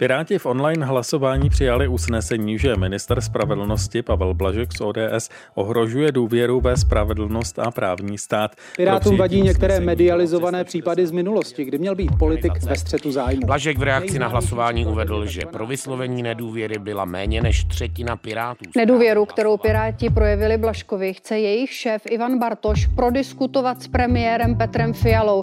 Piráti v online hlasování přijali usnesení, že minister spravedlnosti Pavel Blažek z ODS ohrožuje důvěru ve spravedlnost a právní stát. Pirátům vadí některé medializované případy z minulosti, kdy měl být politik ve střetu zájmu. Blažek v reakci na hlasování uvedl, že pro vyslovení nedůvěry byla méně než třetina Pirátů. Nedůvěru, kterou Piráti projevili Blažkovi, chce jejich šéf Ivan Bartoš prodiskutovat s premiérem Petrem Fialou.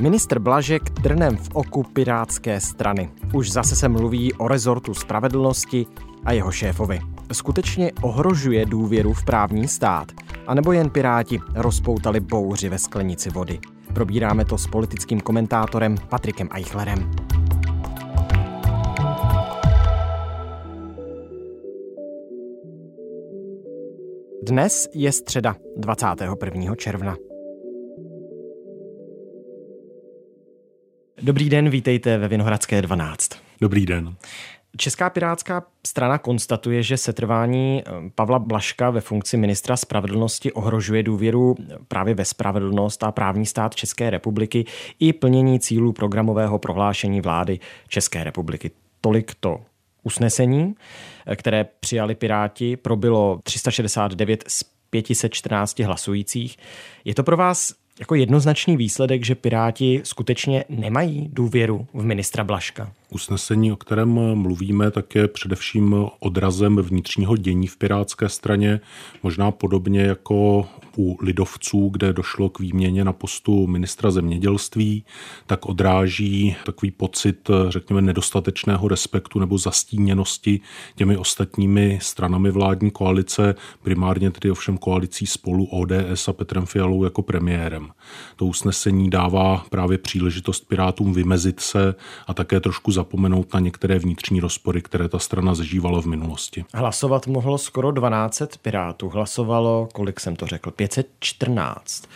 Ministr Blažek trnem v oku pirátské strany. Už zase se mluví o rezortu spravedlnosti a jeho šéfovi. Skutečně ohrožuje důvěru v právní stát? A nebo jen piráti rozpoutali bouři ve sklenici vody? Probíráme to s politickým komentátorem Patrikem Eichlerem. Dnes je středa 21. června. Dobrý den, vítejte ve Vinohradské 12. Dobrý den. Česká pirátská strana konstatuje, že setrvání eh, Pavla Blaška ve funkci ministra spravedlnosti ohrožuje důvěru právě ve spravedlnost a právní stát České republiky i plnění cílů programového prohlášení vlády České republiky. Tolik to usnesení, eh, které přijali Piráti, probilo 369 z 514 hlasujících. Je to pro vás jako jednoznačný výsledek, že Piráti skutečně nemají důvěru v ministra Blaška? Usnesení, o kterém mluvíme, tak je především odrazem vnitřního dění v Pirátské straně, možná podobně jako u lidovců, kde došlo k výměně na postu ministra zemědělství, tak odráží takový pocit, řekněme, nedostatečného respektu nebo zastíněnosti těmi ostatními stranami vládní koalice, primárně tedy ovšem koalicí spolu ODS a Petrem Fialou jako premiérem. To usnesení dává právě příležitost Pirátům vymezit se a také trošku zapomenout na některé vnitřní rozpory, které ta strana zažívala v minulosti. Hlasovat mohlo skoro 12 Pirátů. Hlasovalo, kolik jsem to řekl, 514.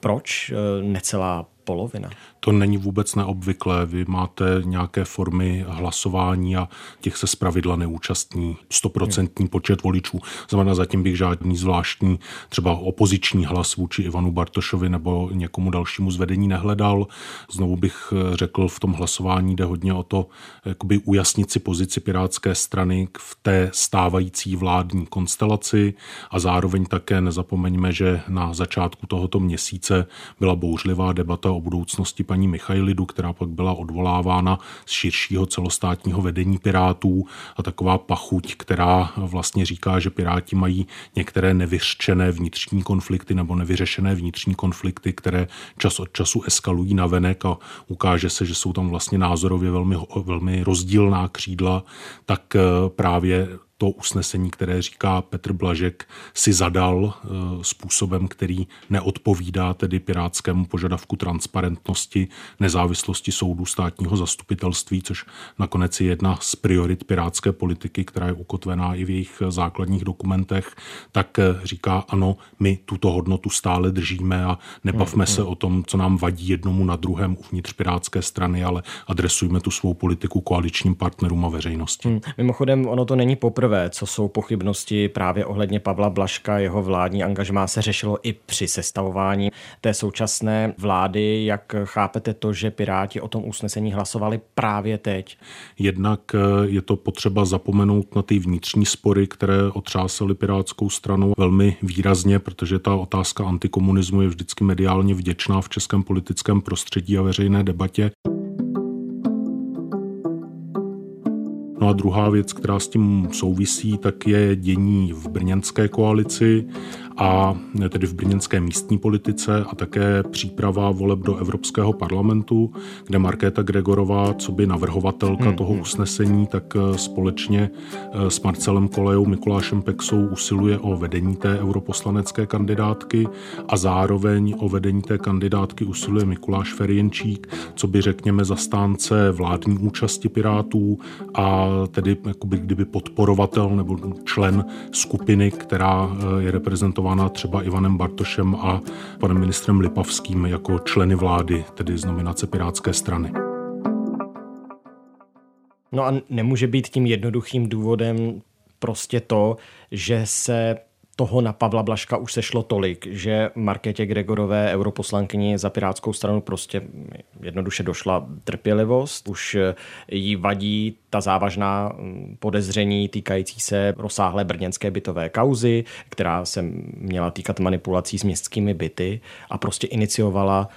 Proč eh, necelá polovina? To není vůbec neobvyklé. Vy máte nějaké formy hlasování a těch se zpravidla neúčastní stoprocentní počet voličů. Znamená, zatím bych žádný zvláštní třeba opoziční hlas vůči Ivanu Bartošovi nebo někomu dalšímu zvedení nehledal. Znovu bych řekl, v tom hlasování jde hodně o to jakoby ujasnit si pozici Pirátské strany v té stávající vládní konstelaci a zároveň také nezapomeňme, že na začátku tohoto měsíce byla bouřlivá debata o budoucnosti paní Michailidu, která pak byla odvolávána z širšího celostátního vedení Pirátů. A taková pachuť, která vlastně říká, že Piráti mají některé nevyřčené vnitřní konflikty nebo nevyřešené vnitřní konflikty, které čas od času eskalují na venek a ukáže se, že jsou tam vlastně názorově velmi, velmi rozdílná křídla, tak eh, právě to usnesení, které říká Petr Blažek, si zadal eh, způsobem, který neodpovídá tedy pirátskému požadavku transparentnosti, nezávislosti soudu státního zastupitelství, což nakonec je jedna z priorit pirátské politiky, která je ukotvená i v jejich základních dokumentech, tak eh, říká ano, my tuto hodnotu stále držíme a nebavme hmm, se hmm. o tom, co nám vadí jednomu na druhém uvnitř pirátské strany, ale adresujme tu svou politiku koaličním partnerům a veřejnosti. Hmm. Mimochodem, ono to není poprvé, poprvé, co jsou pochybnosti právě ohledně Pavla Blaška, jeho vládní angažmá se řešilo i při sestavování té současné vlády. Jak chápete to, že Piráti o tom usnesení hlasovali právě teď? Jednak eh, je to potřeba zapomenout na ty vnitřní spory, které otřásaly Pirátskou stranu velmi výrazně, protože ta otázka antikomunismu je vždycky mediálně vděčná v českém politickém prostředí a veřejné debatě. No a druhá věc, která s tím souvisí, tak je dění v brněnské koalici a tedy v brněnské místní politice a také příprava voleb do Evropského parlamentu, kde Markéta Gregorová, co by navrhovatelka hmm. toho hmm. usnesení, tak eh, společně eh, s Marcelem Kolejou, Mikulášem Pexou usiluje o vedení té europoslanecké kandidátky a zároveň o vedení té kandidátky usiluje Mikuláš Ferjenčík, co by řekněme zastánce vládní účasti Pirátů a tedy jakoby, kdyby podporovatel nebo člen skupiny, která eh, je reprezentována nominována třeba Ivanem Bartošem a panem ministrem Lipavským jako členy vlády, tedy z nominace Pirátské strany. No a nemůže být tím jednoduchým důvodem prostě to, že se toho na Pavla Blaška už sešlo tolik, že Markétě Gregorové, europoslankyni za Pirátskou stranu, prostě jednoduše došla trpělivost. Už jí vadí ta závažná mm, podezření týkající se rozsáhlé brněnské bytové kauzy, která se měla týkat manipulací s městskými byty a prostě iniciovala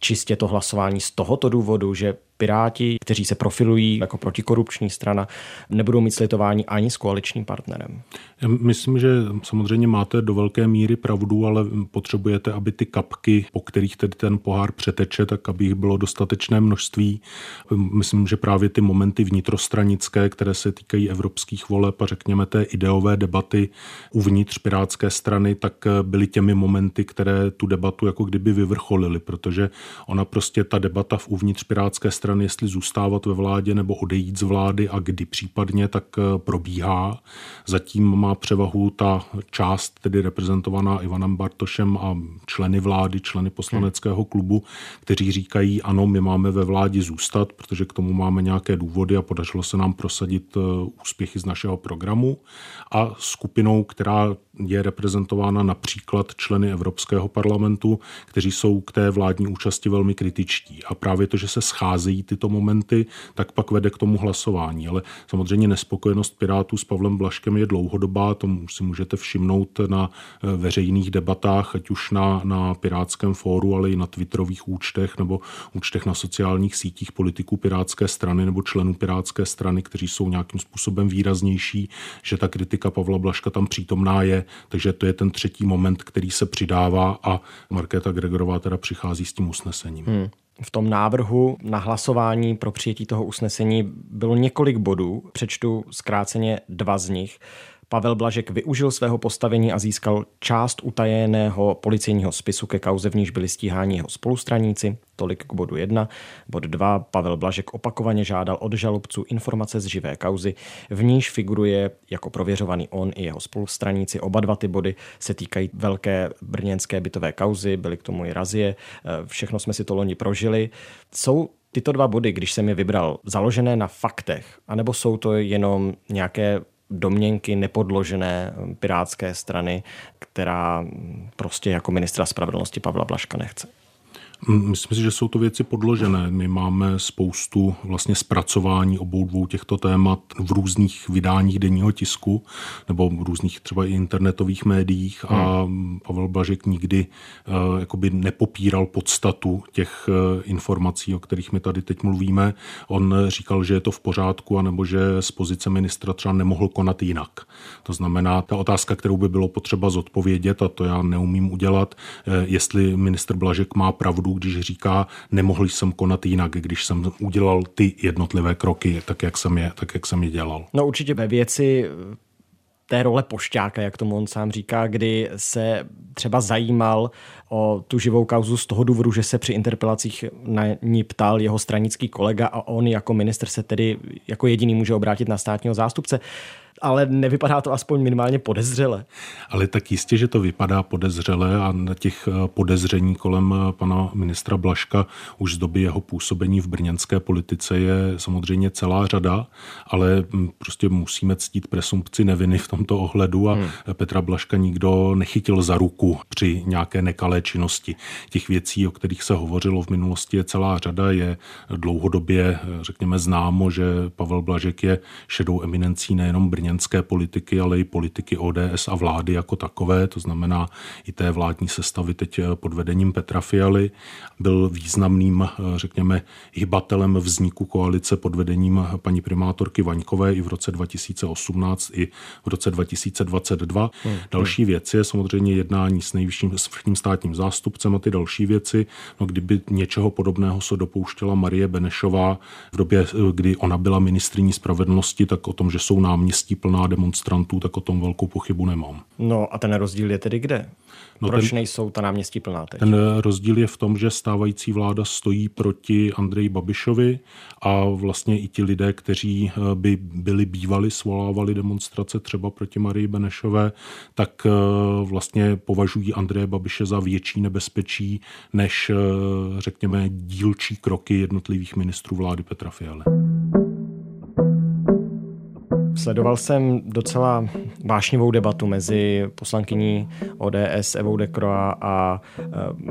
čistě to hlasování z tohoto důvodu, že Piráti, kteří se profilují jako protikorupční strana, nebudou mít slitování ani s koaličním partnerem. Já myslím, že samozřejmě máte do velké míry pravdu, ale potřebujete, aby ty kapky, po kterých tedy ten pohár přeteče, tak aby jich bylo dostatečné množství. Myslím, že právě ty momenty vnitrostranické, které se týkají evropských voleb a řekněme té ideové debaty uvnitř pirátské strany, tak byly těmi momenty, které tu debatu jako kdyby vyvrcholily, protože ona prostě ta debata v uvnitř pirátské strany strany, jestli zůstávat ve vládě nebo odejít z vlády a kdy případně, tak eh, probíhá. Zatím má převahu ta část, tedy reprezentovaná Ivanem Bartošem a členy vlády, členy poslaneckého klubu, kteří říkají, ano, my máme ve vládě zůstat, protože k tomu máme nějaké důvody a podařilo se nám prosadit eh, úspěchy z našeho programu. A skupinou, která je reprezentována například členy Evropského parlamentu, kteří jsou k té vládní účasti velmi kritičtí. A právě to, že se scházejí tyto momenty, tak pak vede k tomu hlasování. Ale samozřejmě nespokojenost Pirátů s Pavlem Blaškem je dlouhodobá, to si můžete všimnout na eh, veřejných debatách, ať už na, na Pirátském fóru, ale i na Twitterových účtech nebo účtech na sociálních sítích politiků Pirátské strany nebo členů Pirátské strany, kteří jsou nějakým způsobem výraznější, že ta kritika Pavla Blaška tam přítomná je takže to je ten třetí moment, který se přidává a Markéta Gregorová teda přichází s tím usnesením. Hmm. V tom návrhu na hlasování pro přijetí toho usnesení bylo několik bodů, přečtu zkráceně dva z nich. Pavel Blažek využil svého postavení a získal část utajeného policejního spisu ke kauze, v níž byli stíháni jeho spolustraníci. Tolik k bodu 1. Bod 2. Pavel Blažek opakovaně žádal od žalobců informace z živé kauzy, v níž figuruje jako prověřovaný on i jeho spolustraníci. Oba dva ty body se týkají velké brněnské bytové kauzy, byly k tomu i razie. Všechno jsme si to loni prožili. Jsou tyto dva body, když jsem je vybral, založené na faktech, anebo jsou to jenom nějaké domněnky nepodložené pirátské strany, která prostě jako ministra spravedlnosti Pavla Blaška nechce. Myslím si, že jsou to věci podložené. My máme spoustu vlastně zpracování obou dvou těchto témat v různých vydáních denního tisku nebo v různých třeba i internetových médiích a hmm. Pavel Blažek nikdy uh, jakoby nepopíral podstatu těch uh, informací, o kterých my tady teď mluvíme. On říkal, že je to v pořádku, anebo že z pozice ministra třeba nemohl konat jinak. To znamená, ta otázka, kterou by bylo potřeba zodpovědět, a to já neumím udělat, uh, jestli minister Blažek má pravdu, když říká, nemohl jsem konat jinak, když jsem udělal ty jednotlivé kroky, tak jak jsem je, tak jak jsem je dělal. No určitě ve věci té role pošťáka, jak tomu on sám říká, kdy se třeba zajímal o tu živou kauzu z toho důvodu, že se při interpelacích na ní ptal jeho stranický kolega a on jako minister se tedy jako jediný může obrátit na státního zástupce ale nevypadá to aspoň minimálně podezřele. Ale tak jistě, že to vypadá podezřele a na těch eh, podezření kolem eh, pana ministra Blaška už z doby jeho působení v brněnské politice je samozřejmě celá řada, ale hm, prostě musíme ctít presumpci neviny v tomto ohledu a hmm. Petra Blaška nikdo nechytil za ruku při nějaké nekalé činnosti. Těch věcí, o kterých se hovořilo v minulosti, je celá řada. Je dlouhodobě, eh, řekněme, známo, že Pavel Blažek je šedou eminencí nejenom Brně brněnské politiky, ale i politiky ODS a vlády jako takové, to znamená i té vládní sestavy teď eh, pod vedením Petra Fialy. Byl významným, eh, řekněme, hybatelem vzniku koalice pod vedením eh, paní primátorky Vaňkové i v roce 2018, i v roce 2022. Hmm. Další věc je samozřejmě jednání s nejvyšším s vrchním státním zástupcem a ty další věci. No, kdyby něčeho podobného se dopouštěla Marie Benešová v době, kdy ona byla ministriní spravedlnosti, tak o tom, že jsou náměstí plná demonstrantů, tak o tom velkou pochybu nemám. No a ten rozdíl je tedy kde? No Proč ten, nejsou ta náměstí plná teď? Ten rozdíl je v tom, že stávající vláda stojí proti Andreji Babišovi a vlastně i ti lidé, kteří eh, by byli bývali, svolávali demonstrace třeba proti Marii Benešové, tak eh, vlastně považují Andreje Babiše za větší nebezpečí než, eh, řekněme, dílčí kroky jednotlivých ministrů vlády Petra Fialy. Sledoval jsem docela vášnivou debatu mezi poslankyní ODS Evou Dekroa a e,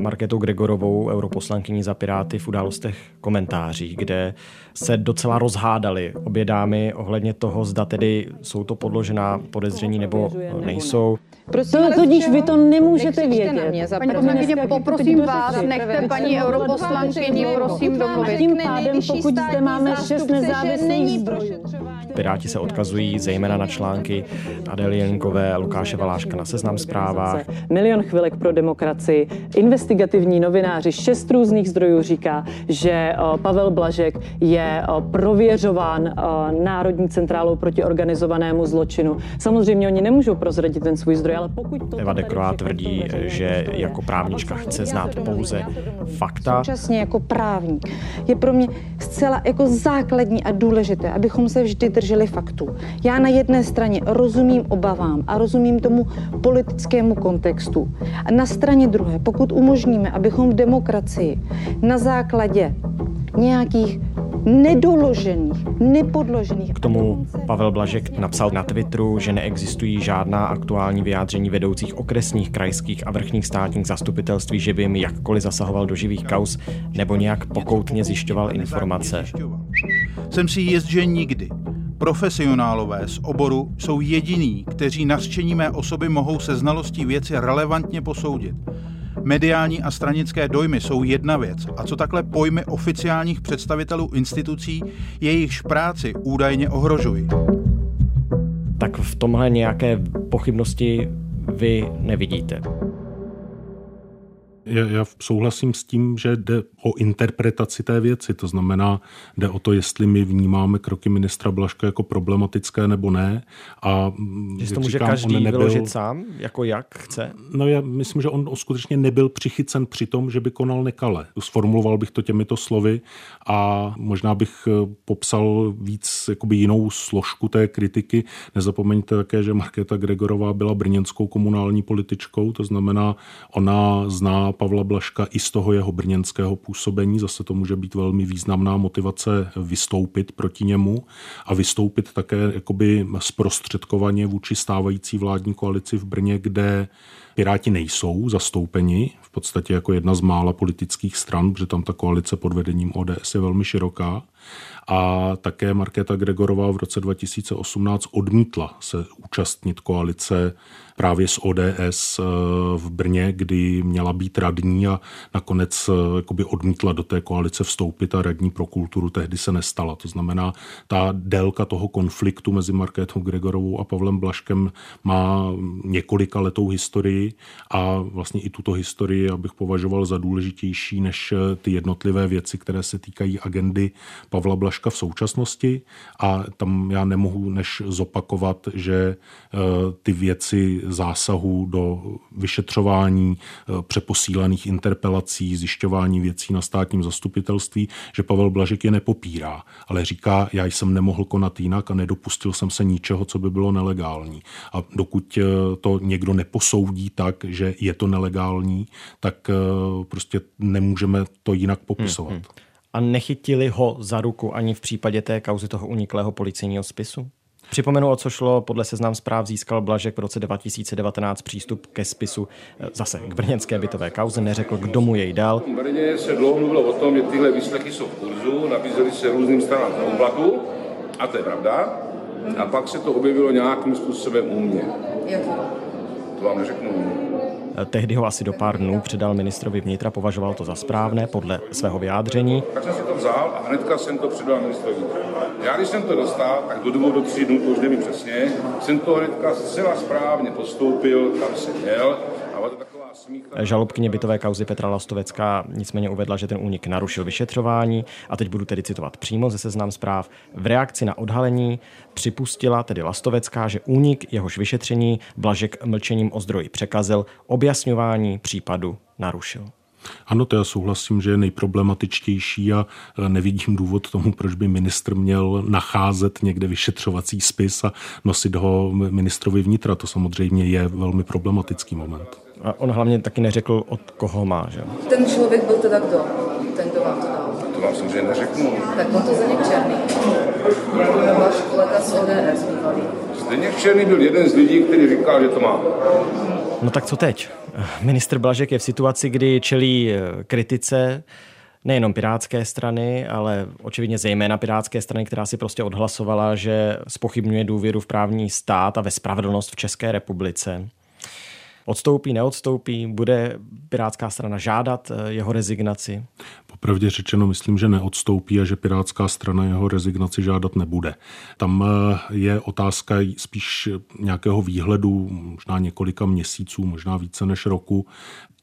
Marketou Gregorovou, europoslankyní za Piráty v událostech komentáří, kde se docela rozhádali obě dámy ohledně toho, zda tedy jsou to podložená podezření nebo nejsou. Prosím, to, tudíž vy to nemůžete vědět. Na mě, paní poslankyně, poprosím vás, nechte paní europoslankyni, prosím, domluvit. Tím pádem, pokud zde máme šest nezávislých zdrojů. Piráti se odkazují zejména na články Adely Jelinkové a Lukáše Valáška na seznam zprávách. Milion chvilek pro demokracii. Investigativní novináři šest různých zdrojů říká, že Pavel Blažek je prověřován Národní centrálou proti organizovanému zločinu. Samozřejmě oni nemůžou prozradit ten svůj zdroj, ale pokud to... Eva Dekrová tvrdí, že jako právnička chce znát pouze fakta. Současně jako právník je pro mě zcela jako základní a důležité, abychom se vždy drželi faktů. Já na jedné straně rozumím obavám a rozumím tomu politickému kontextu. A na straně druhé, pokud umožníme, abychom v demokracii na základě nějakých nedoložených, nepodložených. K tomu Pavel Blažek napsal na Twitteru, že neexistují žádná aktuální vyjádření vedoucích okresních, krajských a vrchních státních zastupitelství, že by jim jakkoliv zasahoval do živých kaus nebo nějak pokoutně zjišťoval informace. Jsem si jist, že nikdy. Profesionálové z oboru jsou jediní, kteří nařčení mé osoby mohou se znalostí věci relevantně posoudit. Mediální a stranické dojmy jsou jedna věc. A co takhle pojmy oficiálních představitelů institucí, jejichž práci údajně ohrožují? Tak v tomhle nějaké pochybnosti vy nevidíte. Já, já souhlasím s tím, že jde o interpretaci té věci, to znamená, jde o to, jestli my vnímáme kroky ministra Blaška jako problematické nebo ne. A že to může říkám, každý nebyl, vyložit sám, jako jak chce? No já myslím, že on skutečně nebyl přichycen při tom, že by konal nekale. Sformuloval bych to těmito slovy a možná bych eh, popsal víc jakoby jinou složku té kritiky. Nezapomeňte také, že Markéta Gregorová byla brněnskou komunální političkou, to znamená, ona zná Pavla Blaška i z toho jeho brněnského působení. Zase to může být velmi významná motivace vystoupit proti němu a vystoupit také jakoby zprostředkovaně vůči stávající vládní koalici v Brně, kde Piráti nejsou zastoupeni, v podstatě jako jedna z mála politických stran, protože tam ta koalice pod vedením ODS je velmi široká. A také Markéta Gregorová v roce 2018 odmítla se účastnit koalice právě s ODS eh, v Brně, kdy měla být radní a nakonec eh, odmítla do té koalice vstoupit a radní pro kulturu tehdy se nestala. To znamená, ta délka toho konfliktu mezi Markétou Gregorovou a Pavlem Blaškem má několika letou historii a vlastně i tuto historii abych považoval za důležitější než eh, ty jednotlivé věci, které se týkají agendy Pavla Blaška v současnosti a tam já nemohu než zopakovat, že ty věci zásahů do vyšetřování eh, přeposílaných interpelací, zjišťování věcí na státním zastupitelství, že Pavel Blažek je nepopírá, ale říká, já jsem nemohl konat jinak a nedopustil jsem se ničeho, co by bylo nelegální. A dokud eh, to někdo neposoudí tak, že je to nelegální, tak eh, prostě nemůžeme to jinak popisovat. Hmm, hmm. A nechytili ho za ruku ani v případě té kauzy toho uniklého policejního spisu? Připomenu, o co šlo, podle seznam zpráv získal Blažek v roce 2019 přístup ke spisu eh, zase k brněnské bytové kauze, neřekl, kdo mu jej dal. V Brně se dlouho mluvilo o tom, že tyhle výslechy jsou v kurzu, nabízeli se různým stranám na úplatu, a to je pravda, a pak se to objevilo nějakým způsobem u mě. To vám neřeknu. Tehdy ho asi do pár dnů předal ministrovi vnitra, považoval to za správné podle svého vyjádření. Tak jsem si to vzal a hnedka jsem to předal ministrovi vnitra. Já když jsem to dostal, tak do dvou, do tří dnů, to už nevím přesně, jsem to hnedka zcela správně postoupil, kam jsem měl Žalobkyně bytové kauzy Petra Lastovecká nicméně uvedla, že ten únik narušil vyšetřování a teď budu tedy citovat přímo ze seznam zpráv. V reakci na odhalení připustila tedy Lastovecká, že únik jehož vyšetření Blažek mlčením o zdroji překazil, objasňování případu narušil. Ano, to já souhlasím, že je nejproblematičtější a e, nevidím důvod tomu, proč by ministr měl nacházet někde vyšetřovací spis a nosit ho ministrovi vnitra. To samozřejmě je velmi problematický moment. A on hlavně taky neřekl, od koho má, že? Ten člověk byl teda kdo? Ten, kdo vám to dal? To vám samozřejmě neřeknu. Tak on to Zdeněk Černý. Váš kolega z ODS bývalý. Zdeněk Černý byl jeden z lidí, který říkal, že to má. No tak co teď? Ministr Blažek je v situaci, kdy čelí eh, kritice nejenom pirátské strany, ale očividně zejména pirátské strany, která si prostě odhlasovala, že spochybňuje důvěru v právní stát a ve spravedlnost v České republice. Odstoupí, neodstoupí? Bude Pirátská strana žádat eh, jeho rezignaci? Popravdě řečeno, myslím, že neodstoupí a že Pirátská strana jeho rezignaci žádat nebude. Tam eh, je otázka spíš nějakého výhledu, možná několika měsíců, možná více než roku,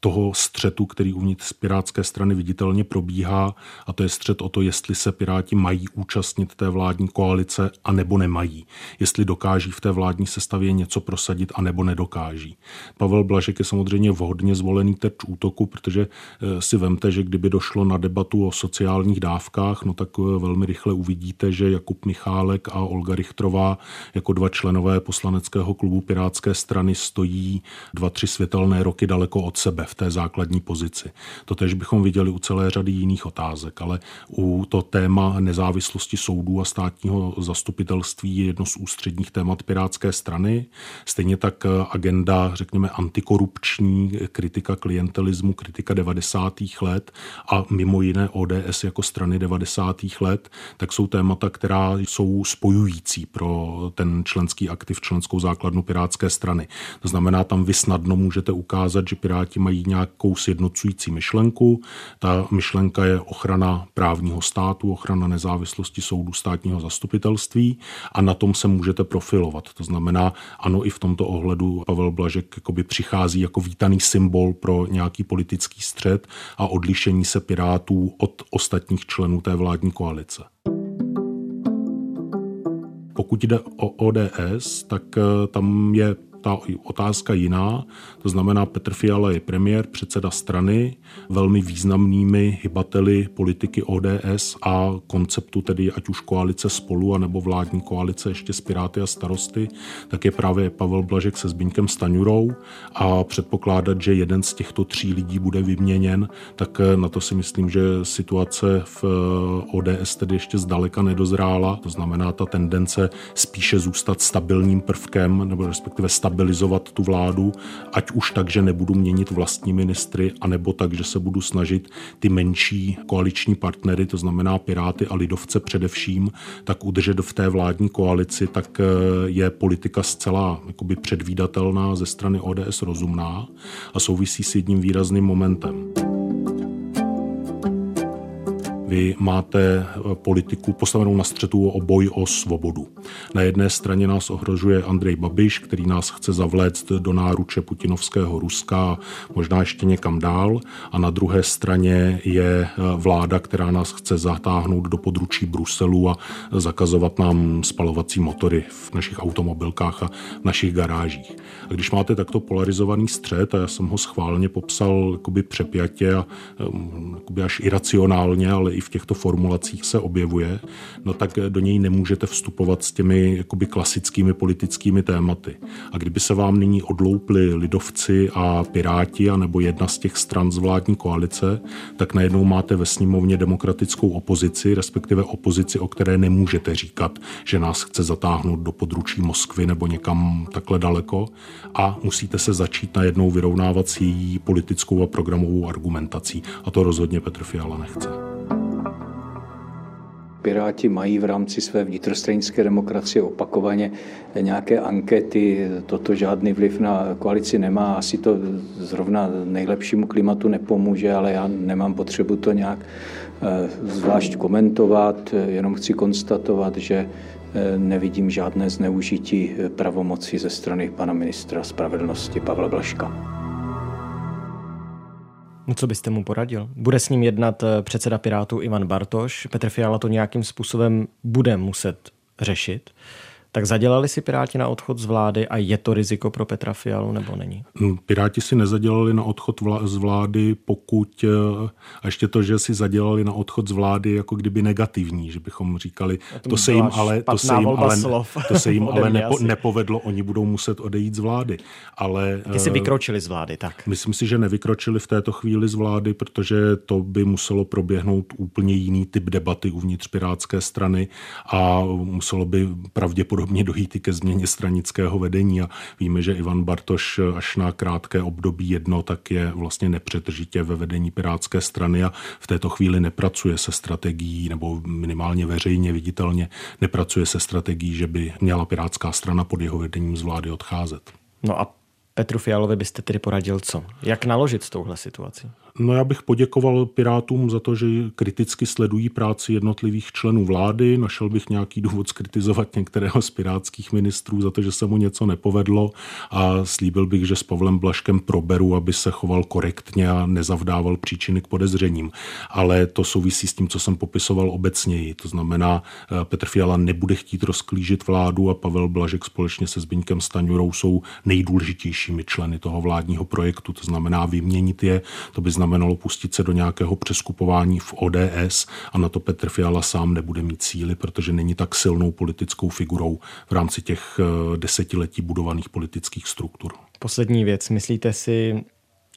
toho střetu, který uvnitř Pirátské strany viditelně probíhá, a to je střet o to, jestli se Piráti mají účastnit té vládní koalice a nebo nemají. Jestli dokáží v té vládní sestavě něco prosadit a nebo nedokáží. Pavel Blažek je samozřejmě vhodně zvolený terč útoku, protože eh, si vemte, že kdyby došlo na debatu o sociálních dávkách, no tak eh, velmi rychle uvidíte, že Jakub Michálek a Olga Richtrová jako dva členové poslaneckého klubu Pirátské strany stojí dva, tři světelné roky daleko od sebe v té základní pozici. To tež bychom viděli u celé řady jiných otázek, ale u to téma nezávislosti soudů a státního zastupitelství je jedno z ústředních témat Pirátské strany. Stejně tak agenda, řekněme, antikorupční, kritika klientelismu, kritika 90. let a mimo jiné ODS jako strany 90. let, tak jsou témata, která jsou spojující pro ten členský aktiv, členskou základnu Pirátské strany. To znamená, tam vy snadno můžete ukázat, že Piráti mají nějakou sjednocující myšlenku. Ta myšlenka je ochrana právního státu, ochrana nezávislosti soudu státního zastupitelství a na tom se můžete profilovat. To znamená, ano, i v tomto ohledu Pavel Blažek přichází jako vítaný symbol pro nějaký politický střed a odlišení se Pirátů od ostatních členů té vládní koalice. Pokud jde o ODS, tak eh, tam je ta otázka jiná. To znamená, Petr Fiala je premiér, předseda strany, velmi významnými hybateli politiky ODS a konceptu tedy ať už koalice spolu, anebo vládní koalice ještě s Piráty a starosty, tak je právě Pavel Blažek se Zbyňkem Staňurou a předpokládat, že jeden z těchto tří lidí bude vyměněn, tak na to si myslím, že situace v ODS tedy ještě zdaleka nedozrála. To znamená, ta tendence spíše zůstat stabilním prvkem, nebo respektive stabilním stabilizovat tu vládu, ať už tak, že nebudu měnit vlastní ministry, anebo tak, že se budu snažit ty menší koaliční partnery, to znamená Piráty a Lidovce především, tak udržet v té vládní koalici, tak eh, je politika zcela jakoby předvídatelná ze strany ODS rozumná a souvisí s jedním výrazným momentem. Vy máte eh, politiku postavenou na střetu o boj o svobodu. Na jedné straně nás ohrožuje Andrej Babiš, který nás chce zavléct do náruče putinovského Ruska, možná ještě někam dál, a na druhé straně je eh, vláda, která nás chce zatáhnout do područí Bruselu a zakazovat nám spalovací motory v našich automobilkách a v našich garážích. A když máte takto polarizovaný střed, a já jsem ho schválně popsal jakoby přepjatě a eh, jakoby až iracionálně, ale i v těchto formulacích se objevuje, no tak do něj nemůžete vstupovat s těmi jakoby klasickými politickými tématy. A kdyby se vám nyní odloupli lidovci a piráti, anebo jedna z těch stran z vládní koalice, tak najednou máte ve sněmovně demokratickou opozici, respektive opozici, o které nemůžete říkat, že nás chce zatáhnout do područí Moskvy nebo někam takhle daleko a musíte se začít najednou vyrovnávat s její politickou a programovou argumentací. A to rozhodně Petr Fiala nechce. Piráti mají v rámci své vnitrostranické demokracie opakovaně nějaké ankety, toto žádný vliv na koalici nemá, asi to zrovna nejlepšímu klimatu nepomůže, ale já nemám potřebu to nějak eh, zvlášť komentovat, jenom chci konstatovat, že eh, nevidím žádné zneužití pravomocí ze strany pana ministra spravedlnosti Pavla Blaška. No co byste mu poradil? Bude s ním jednat eh, předseda Pirátů Ivan Bartoš. Petr Fiala to nějakým způsobem bude muset řešit. Tak zadělali si Piráti na odchod z vlády a je to riziko pro Petra Fialu nebo není? Hm, Piráti si nezadělali na odchod z vlády, pokud, eh, a ještě to, že si zadělali na odchod z vlády jako kdyby negativní, že bychom říkali, to se jim ale, to se jim ale, to se jim ale nepo, nepovedlo, oni budou muset odejít z vlády. Ale, Ty si vykročili z vlády, tak? Myslím si, že nevykročili v této chvíli z vlády, protože to by muselo proběhnout úplně jiný typ debaty uvnitř Pirátské strany a muselo by pravděpodobně dojít i ke změně stranického vedení a víme, že Ivan Bartoš až na krátké období jedno, tak je vlastně nepřetržitě ve vedení Pirátské strany a v této chvíli nepracuje se strategií nebo minimálně veřejně viditelně nepracuje se strategií, že by měla Pirátská strana pod jeho vedením z vlády odcházet. No a Petru Fialovi byste tedy poradil co? Jak naložit s touhle situací? No já bych poděkoval Pirátům za to, že kriticky sledují práci jednotlivých členů vlády. Našel bych nějaký důvod skritizovat některého z pirátských ministrů za to, že se mu něco nepovedlo a slíbil bych, že s Pavlem Blaškem proberu, aby se choval korektně a nezavdával příčiny k podezřením. Ale to souvisí s tím, co jsem popisoval obecněji. To znamená, eh, Petr Fiala nebude chtít rozklížit vládu a Pavel Blažek společně se Zbyňkem Staňurou jsou nejdůležitějšími členy toho vládního projektu. To znamená vyměnit je, to by znamenalo pustit se do nějakého přeskupování v ODS a na to Petr Fiala sám nebude mít síly, protože není tak silnou politickou figurou v rámci těch eh, desetiletí budovaných politických struktur. Poslední věc. Myslíte si,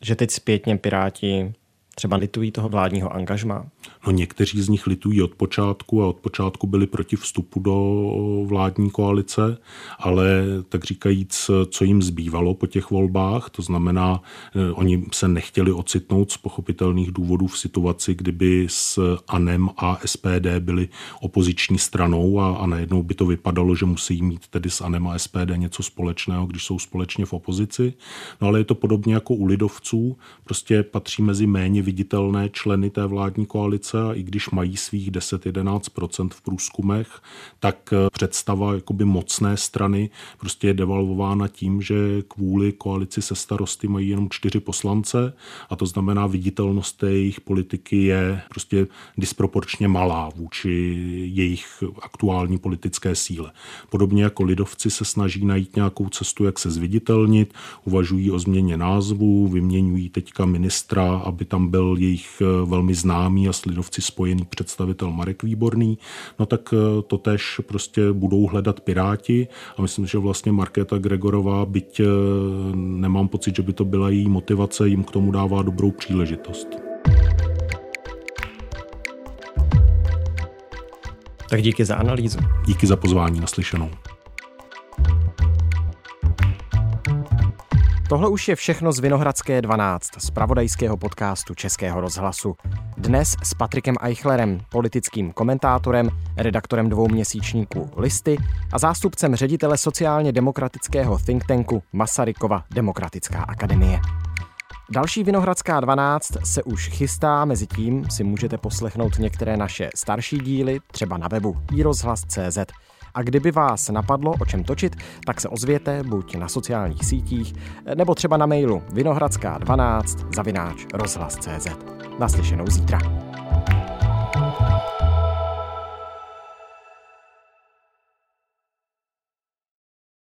že teď zpětně Piráti třeba litují toho vládního angažma? No někteří z nich litují od počátku a od počátku byli proti vstupu do vládní koalice, ale tak říkajíc, co jim zbývalo po těch volbách, to znamená, eh, oni se nechtěli ocitnout z pochopitelných důvodů v situaci, kdyby s ANEM a SPD byli opoziční stranou a, a najednou by to vypadalo, že musí mít tedy s ANEM a SPD něco společného, když jsou společně v opozici. No ale je to podobně jako u lidovců, prostě patří mezi méně viditelné členy té vládní koalice a i když mají svých 10-11% v průzkumech, tak eh, představa jakoby mocné strany prostě je devalvována tím, že kvůli koalici se starosty mají jenom čtyři poslance a to znamená viditelnost té jejich politiky je prostě disproporčně malá vůči jejich aktuální politické síle. Podobně jako lidovci se snaží najít nějakou cestu, jak se zviditelnit, uvažují o změně názvu, vyměňují teďka ministra, aby tam byl jejich eh, velmi známý a s lidovci spojený představitel Marek Výborný, no tak eh, to tež prostě budou hledat Piráti a myslím, že vlastně Markéta Gregorová, byť eh, nemám pocit, že by to byla její motivace, jim k tomu dává dobrou příležitost. Tak díky za analýzu. Díky za pozvání naslyšenou. Tohle už je všechno z Vinohradské 12, z pravodajského podcastu Českého rozhlasu. Dnes s Patrikem Eichlerem, politickým komentátorem, redaktorem dvouměsíčníku Listy a zástupcem ředitele sociálně demokratického think tanku Masarykova Demokratická akademie. Další Vinohradská 12 se už chystá, mezi tím si můžete poslechnout některé naše starší díly, třeba na webu iRozhlas.cz. A kdyby vás napadlo, o čem točit, tak se ozvěte buď na sociálních sítích, nebo třeba na mailu vinohradská12 zavináč rozhlas.cz. Naslyšenou zítra.